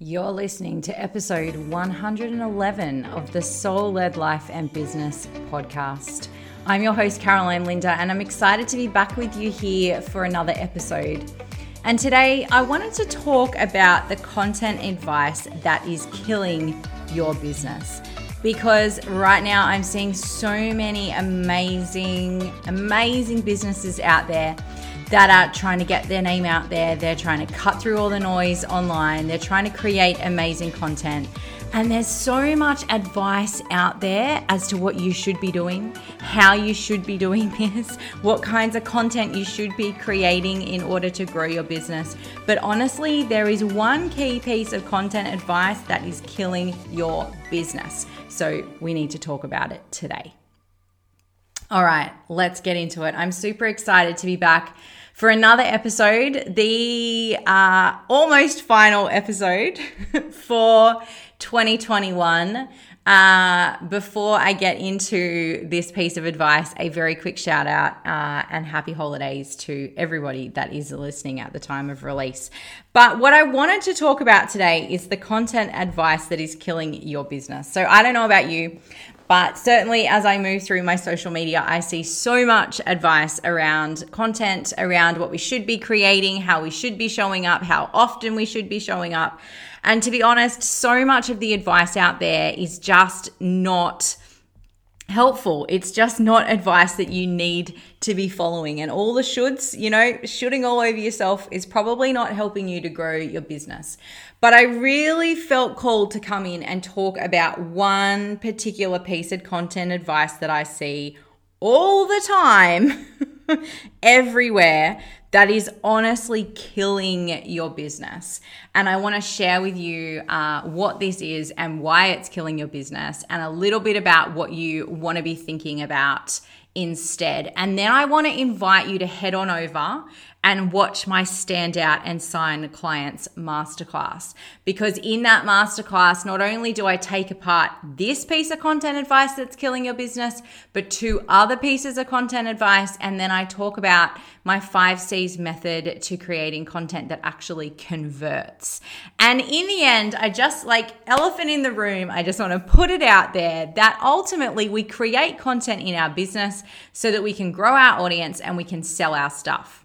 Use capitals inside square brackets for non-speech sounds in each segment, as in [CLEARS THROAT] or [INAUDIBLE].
You're listening to episode 111 of the Soul Led Life and Business podcast. I'm your host, Caroline Linda, and I'm excited to be back with you here for another episode. And today I wanted to talk about the content advice that is killing your business. Because right now I'm seeing so many amazing, amazing businesses out there that are trying to get their name out there. They're trying to cut through all the noise online. They're trying to create amazing content. And there's so much advice out there as to what you should be doing, how you should be doing [LAUGHS] this, what kinds of content you should be creating in order to grow your business. But honestly, there is one key piece of content advice that is killing your business. So we need to talk about it today. All right, let's get into it. I'm super excited to be back for another episode, the uh, almost final episode [LAUGHS] for 2021. Uh, before I get into this piece of advice, a very quick shout out uh, and happy holidays to everybody that is listening at the time of release. But what I wanted to talk about today is the content advice that is killing your business. So I don't know about you, but certainly, as I move through my social media, I see so much advice around content, around what we should be creating, how we should be showing up, how often we should be showing up. And to be honest, so much of the advice out there is just not helpful. It's just not advice that you need to be following. And all the shoulds, you know, shooting all over yourself is probably not helping you to grow your business. But I really felt called to come in and talk about one particular piece of content advice that I see all the time, [LAUGHS] everywhere, that is honestly killing your business. And I want to share with you uh, what this is and why it's killing your business, and a little bit about what you want to be thinking about instead. And then I want to invite you to head on over and watch my standout and sign clients masterclass. Because in that masterclass, not only do I take apart this piece of content advice that's killing your business, but two other pieces of content advice. And then I talk about my five C's method to creating content that actually converts. And in the end, I just like elephant in the room, I just want to put it out there that ultimately we create content in our business so that we can grow our audience and we can sell our stuff.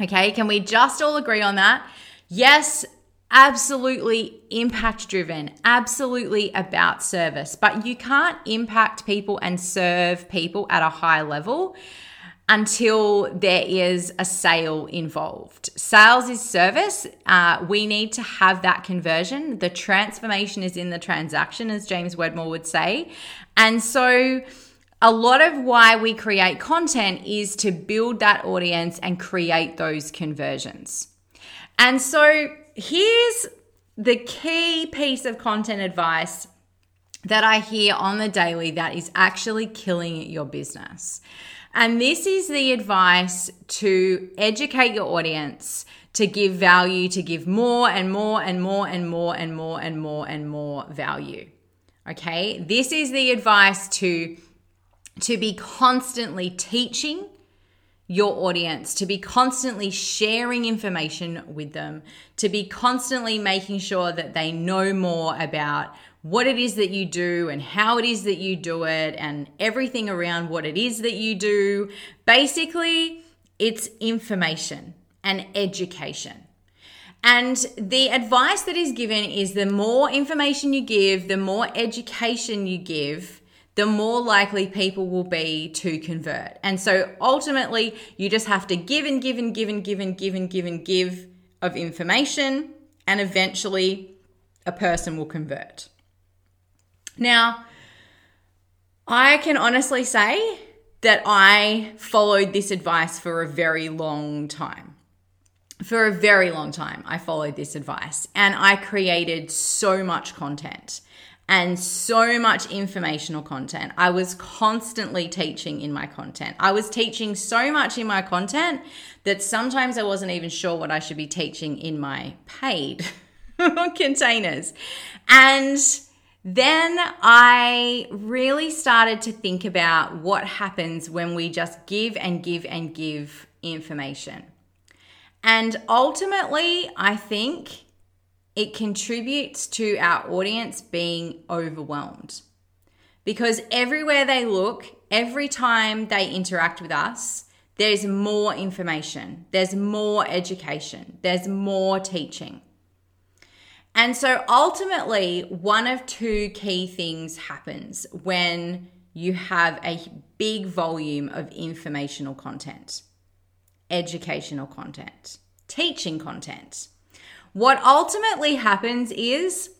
Okay, can we just all agree on that? Yes, absolutely impact driven, absolutely about service, but you can't impact people and serve people at a high level until there is a sale involved. Sales is service. Uh, we need to have that conversion. The transformation is in the transaction, as James Wedmore would say. And so, a lot of why we create content is to build that audience and create those conversions. And so here's the key piece of content advice that I hear on the daily that is actually killing your business. And this is the advice to educate your audience, to give value, to give more and more and more and more and more and more and more and more value. Okay, this is the advice to to be constantly teaching your audience, to be constantly sharing information with them, to be constantly making sure that they know more about what it is that you do and how it is that you do it and everything around what it is that you do. Basically, it's information and education. And the advice that is given is the more information you give, the more education you give, the more likely people will be to convert. And so ultimately, you just have to give and give and give and give and give and give and give of information, and eventually a person will convert. Now, I can honestly say that I followed this advice for a very long time. For a very long time, I followed this advice and I created so much content and so much informational content. I was constantly teaching in my content. I was teaching so much in my content that sometimes I wasn't even sure what I should be teaching in my paid [LAUGHS] containers. And then I really started to think about what happens when we just give and give and give information. And ultimately, I think it contributes to our audience being overwhelmed. Because everywhere they look, every time they interact with us, there's more information, there's more education, there's more teaching. And so ultimately, one of two key things happens when you have a big volume of informational content, educational content, teaching content. What ultimately happens is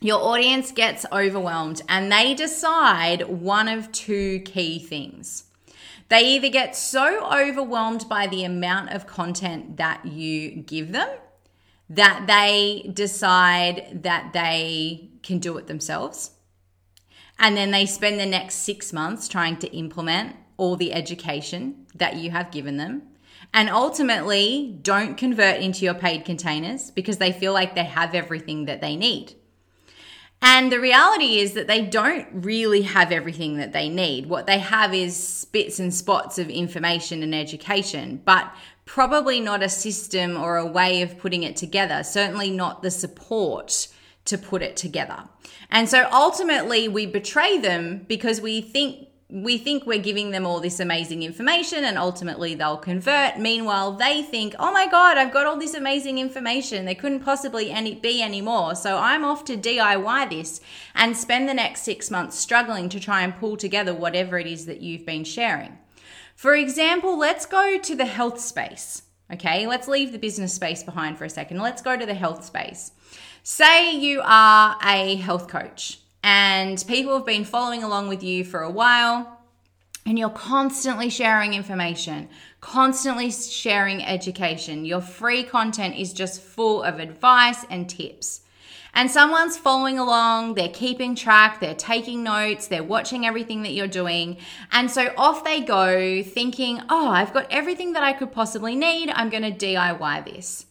your audience gets overwhelmed and they decide one of two key things. They either get so overwhelmed by the amount of content that you give them that they decide that they can do it themselves. And then they spend the next six months trying to implement all the education that you have given them. And ultimately, don't convert into your paid containers because they feel like they have everything that they need. And the reality is that they don't really have everything that they need. What they have is bits and spots of information and education, but probably not a system or a way of putting it together, certainly not the support to put it together. And so ultimately we betray them because we think we think we're giving them all this amazing information and ultimately they'll convert. Meanwhile, they think, oh my God, I've got all this amazing information. There couldn't possibly any, be any more. So I'm off to DIY this and spend the next six months struggling to try and pull together whatever it is that you've been sharing. For example, let's go to the health space. Okay, let's leave the business space behind for a second. Let's go to the health space. Say you are a health coach and people have been following along with you for a while and you're constantly sharing information, constantly sharing education. Your free content is just full of advice and tips and someone's following along, they're keeping track, they're taking notes, they're watching everything that you're doing. And so off they go thinking, oh, I've got everything that I could possibly need. I'm going to DIY this.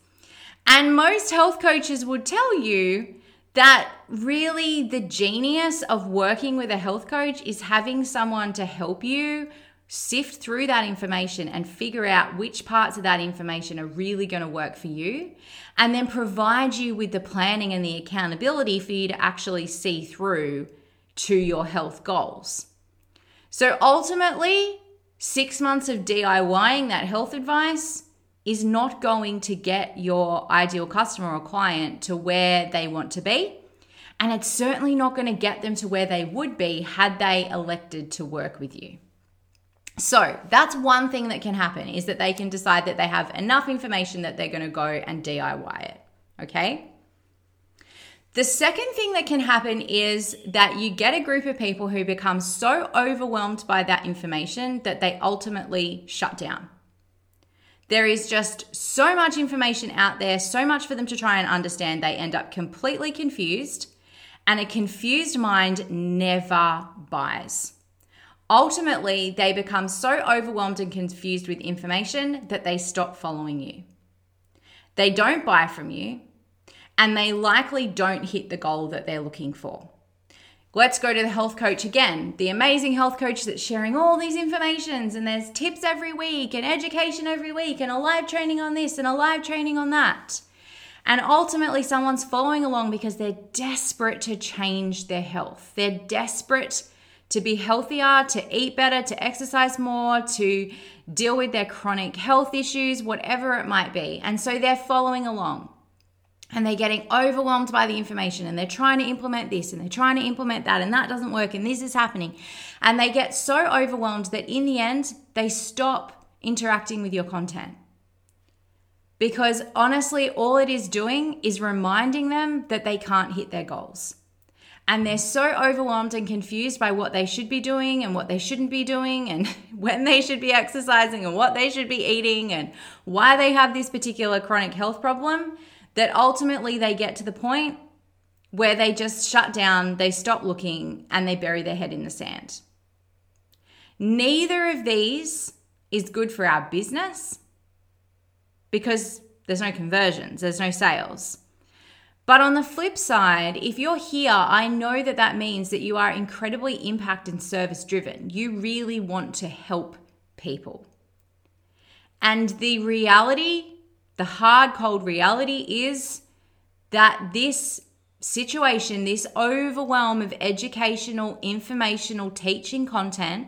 And most health coaches would tell you that really the genius of working with a health coach is having someone to help you sift through that information and figure out which parts of that information are really going to work for you, and then provide you with the planning and the accountability for you to actually see through to your health goals. So ultimately, six months of DIYing that health advice is not going to get your ideal customer or client to where they want to be. And it's certainly not going to get them to where they would be had they elected to work with you. So that's one thing that can happen is that they can decide that they have enough information that they're going to go and DIY it. Okay. The second thing that can happen is that you get a group of people who become so overwhelmed by that information that they ultimately shut down. There is just so much information out there, so much for them to try and understand, they end up completely confused, and a confused mind never buys. Ultimately, they become so overwhelmed and confused with information that they stop following you. They don't buy from you, and they likely don't hit the goal that they're looking for. Let's go to the health coach again. The amazing health coach that's sharing all these informations and there's tips every week and education every week and a live training on this and a live training on that. And ultimately someone's following along because they're desperate to change their health. They're desperate to be healthier, to eat better, to exercise more, to deal with their chronic health issues, whatever it might be. And so they're following along and they're getting overwhelmed by the information and they're trying to implement this and they're trying to implement that and that doesn't work and this is happening. And they get so overwhelmed that in the end, they stop interacting with your content. Because honestly, all it is doing is reminding them that they can't hit their goals and they're so overwhelmed and confused by what they should be doing and what they shouldn't be doing and [LAUGHS] when they should be exercising and what they should be eating and why they have this particular chronic health problem that ultimately they get to the point where they just shut down, they stop looking, and they bury their head in the sand. Neither of these is good for our business because there's no conversions, there's no sales. But on the flip side, if you're here, I know that that means that you are incredibly impact and service driven. You really want to help people. And the reality, the hard, cold reality is that this situation, this overwhelm of educational, informational, teaching content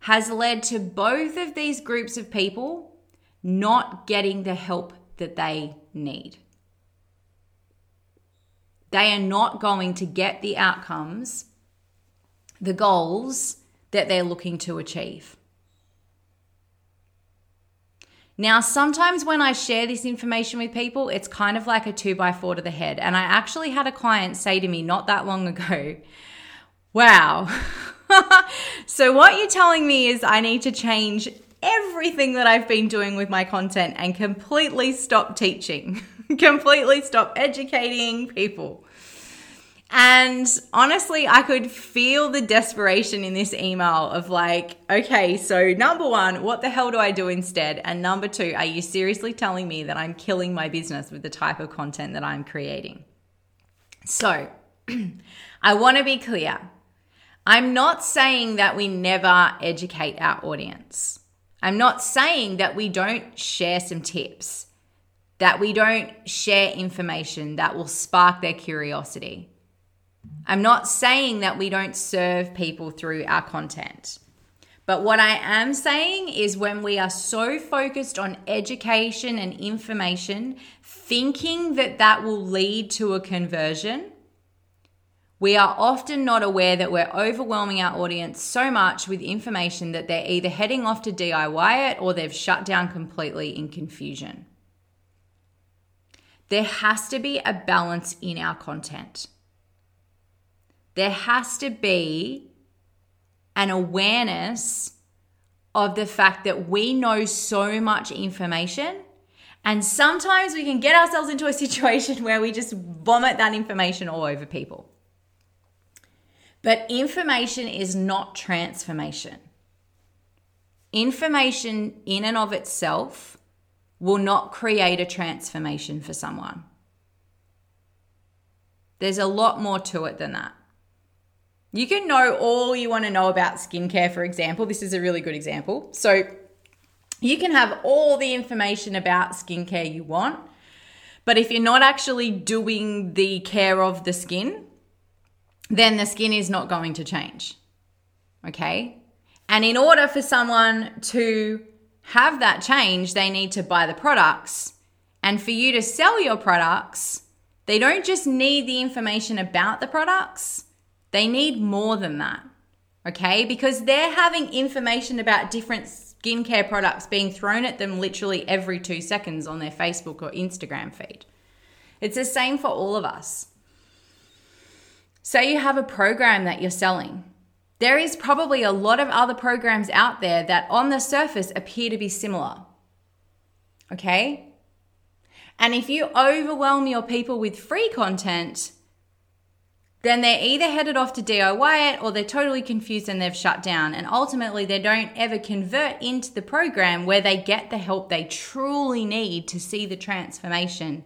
has led to both of these groups of people not getting the help that they need. They are not going to get the outcomes, the goals that they're looking to achieve. Now, sometimes when I share this information with people, it's kind of like a two by four to the head. And I actually had a client say to me not that long ago, [LAUGHS] Wow. [LAUGHS] so, what you're telling me is I need to change everything that I've been doing with my content and completely stop teaching, [LAUGHS] completely stop educating people. And honestly, I could feel the desperation in this email of like, okay, so number one, what the hell do I do instead? And number two, are you seriously telling me that I'm killing my business with the type of content that I'm creating? So, [CLEARS THROAT] I want to be clear. I'm not saying that we never educate our audience. I'm not saying that we don't share some tips, that we don't share information that will spark their curiosity. I'm not saying that we don't serve people through our content. But what I am saying is when we are so focused on education and information, thinking that that will lead to a conversion, we are often not aware that we're overwhelming our audience so much with information that they're either heading off to DIY it or they've shut down completely in confusion. There has to be a balance in our content. There has to be an awareness of the fact that we know so much information. And sometimes we can get ourselves into a [LAUGHS] situation where we just vomit that information all over people. But information is not transformation. Information in and of itself will not create a transformation for someone. There's a lot more to it than that. You can know all you want to know about skincare, for example. This is a really good example. So, you can have all the information about skincare you want, but if you're not actually doing the care of the skin, then the skin is not going to change. Okay? And in order for someone to have that change, they need to buy the products. And for you to sell your products, they don't just need the information about the products they need more than that, okay? Because they're having information about different skincare products being thrown at them literally every two seconds on their Facebook or Instagram feed. It's the same for all of us. Say you have a program that you're selling. There is probably a lot of other programs out there that on the surface appear to be similar. Okay? And if you overwhelm your people with free content, then they're either headed off to DIY it or they're totally confused and they've shut down. And ultimately, they don't ever convert into the program where they get the help they truly need to see the transformation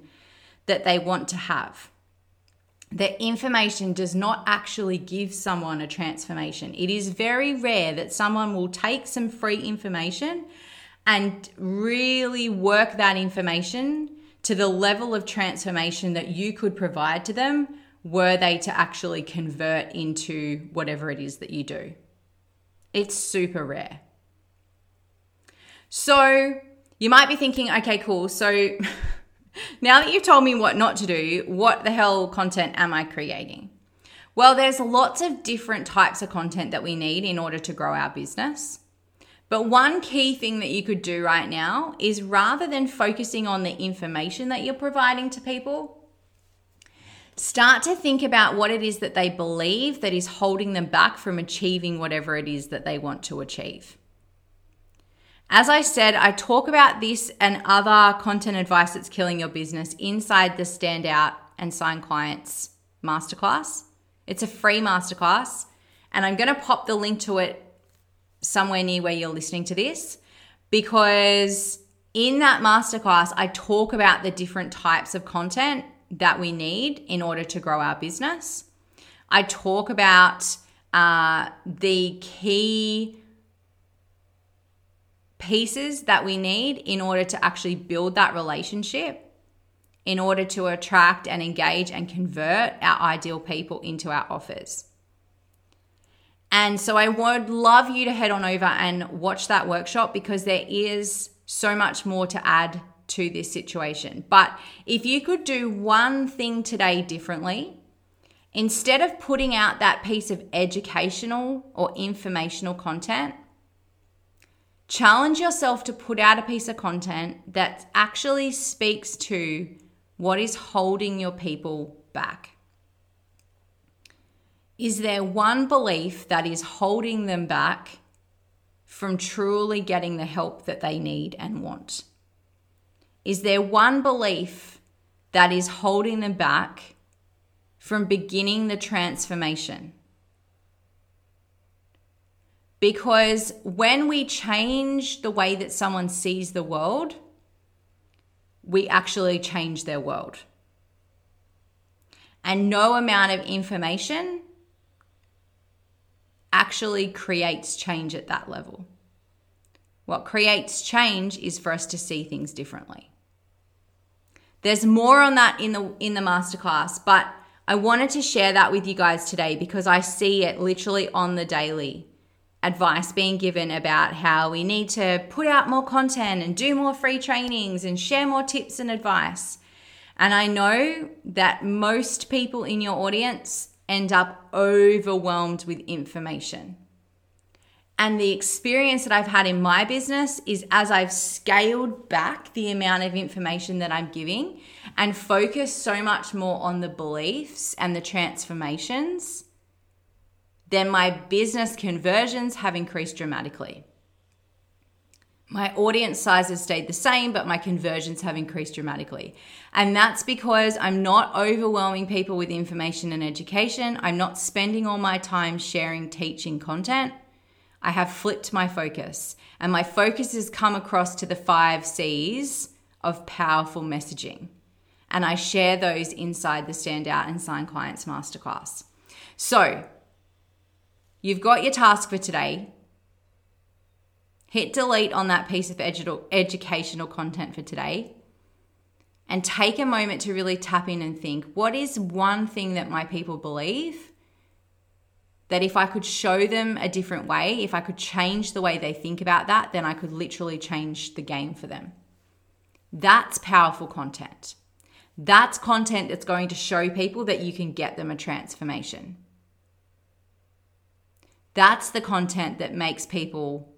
that they want to have. The information does not actually give someone a transformation. It is very rare that someone will take some free information and really work that information to the level of transformation that you could provide to them were they to actually convert into whatever it is that you do. It's super rare. So you might be thinking, okay, cool. So [LAUGHS] now that you've told me what not to do, what the hell content am I creating? Well, there's lots of different types of content that we need in order to grow our business. But one key thing that you could do right now is rather than focusing on the information that you're providing to people, Start to think about what it is that they believe that is holding them back from achieving whatever it is that they want to achieve. As I said, I talk about this and other content advice that's killing your business inside the Standout and Sign Clients masterclass. It's a free masterclass, and I'm going to pop the link to it somewhere near where you're listening to this because in that masterclass, I talk about the different types of content that we need in order to grow our business. I talk about uh, the key pieces that we need in order to actually build that relationship in order to attract and engage and convert our ideal people into our offers. And so I would love you to head on over and watch that workshop because there is so much more to add to this situation. But if you could do one thing today differently, instead of putting out that piece of educational or informational content, challenge yourself to put out a piece of content that actually speaks to what is holding your people back. Is there one belief that is holding them back from truly getting the help that they need and want? Is there one belief that is holding them back from beginning the transformation? Because when we change the way that someone sees the world, we actually change their world. And no amount of information actually creates change at that level. What creates change is for us to see things differently. There's more on that in the in the masterclass, but I wanted to share that with you guys today because I see it literally on the daily. Advice being given about how we need to put out more content and do more free trainings and share more tips and advice. And I know that most people in your audience end up overwhelmed with information. And the experience that I've had in my business is as I've scaled back the amount of information that I'm giving and focused so much more on the beliefs and the transformations, then my business conversions have increased dramatically. My audience size has stayed the same, but my conversions have increased dramatically. And that's because I'm not overwhelming people with information and education. I'm not spending all my time sharing teaching content. I have flipped my focus, and my focus has come across to the five C's of powerful messaging. And I share those inside the Standout and Sign Clients Masterclass. So, you've got your task for today. Hit delete on that piece of edu- educational content for today and take a moment to really tap in and think what is one thing that my people believe that if I could show them a different way, if I could change the way they think about that, then I could literally change the game for them. That's powerful content. That's content that's going to show people that you can get them a transformation. That's the content that makes people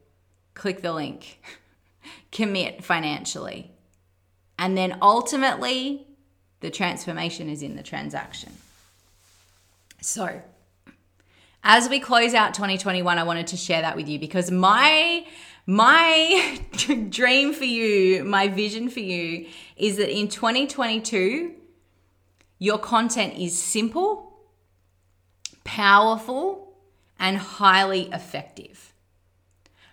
click the link, [LAUGHS] commit financially. And then ultimately, the transformation is in the transaction. So, as we close out 2021, I wanted to share that with you because my my [LAUGHS] dream for you, my vision for you is that in 2022 your content is simple, powerful, and highly effective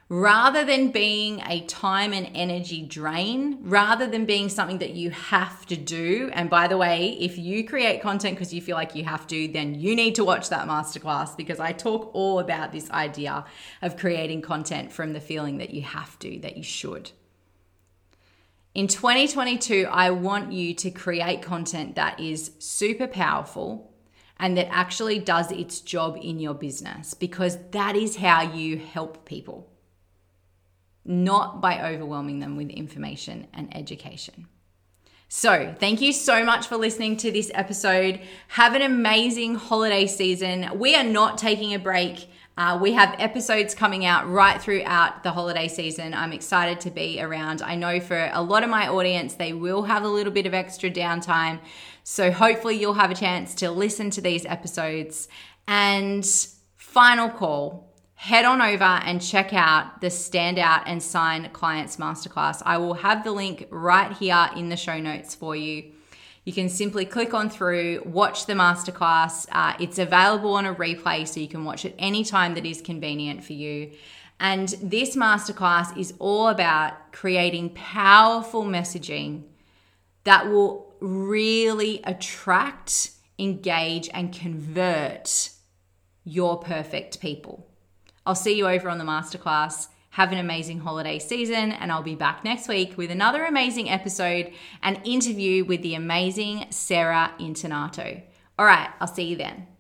rather than being a time and energy drain, rather than being something that you have to do. And by the way, if you create content because you feel like you have to, then you need to watch that masterclass because I talk all about this idea of creating content from the feeling that you have to, that you should. In 2022, I want you to create content that is super powerful and that actually does its job in your business because that is how you help people not by overwhelming them with information and education. So, thank you so much for listening to this episode. Have an amazing holiday season. We are not taking a break. Uh, we have episodes coming out right throughout the holiday season. I'm excited to be around. I know for a lot of my audience, they will have a little bit of extra downtime. So, hopefully, you'll have a chance to listen to these episodes. And final call head on over and check out the Standout and Sign Clients Masterclass. I will have the link right here in the show notes for you. You can simply click on through, watch the masterclass. Uh, it's available on a replay, so you can watch it anytime that is convenient for you. And this masterclass is all about creating powerful messaging that will really attract, engage, and convert your perfect people. I'll see you over on the masterclass. Have an amazing holiday season, and I'll be back next week with another amazing episode and interview with the amazing Sarah Internato. All right, I'll see you then.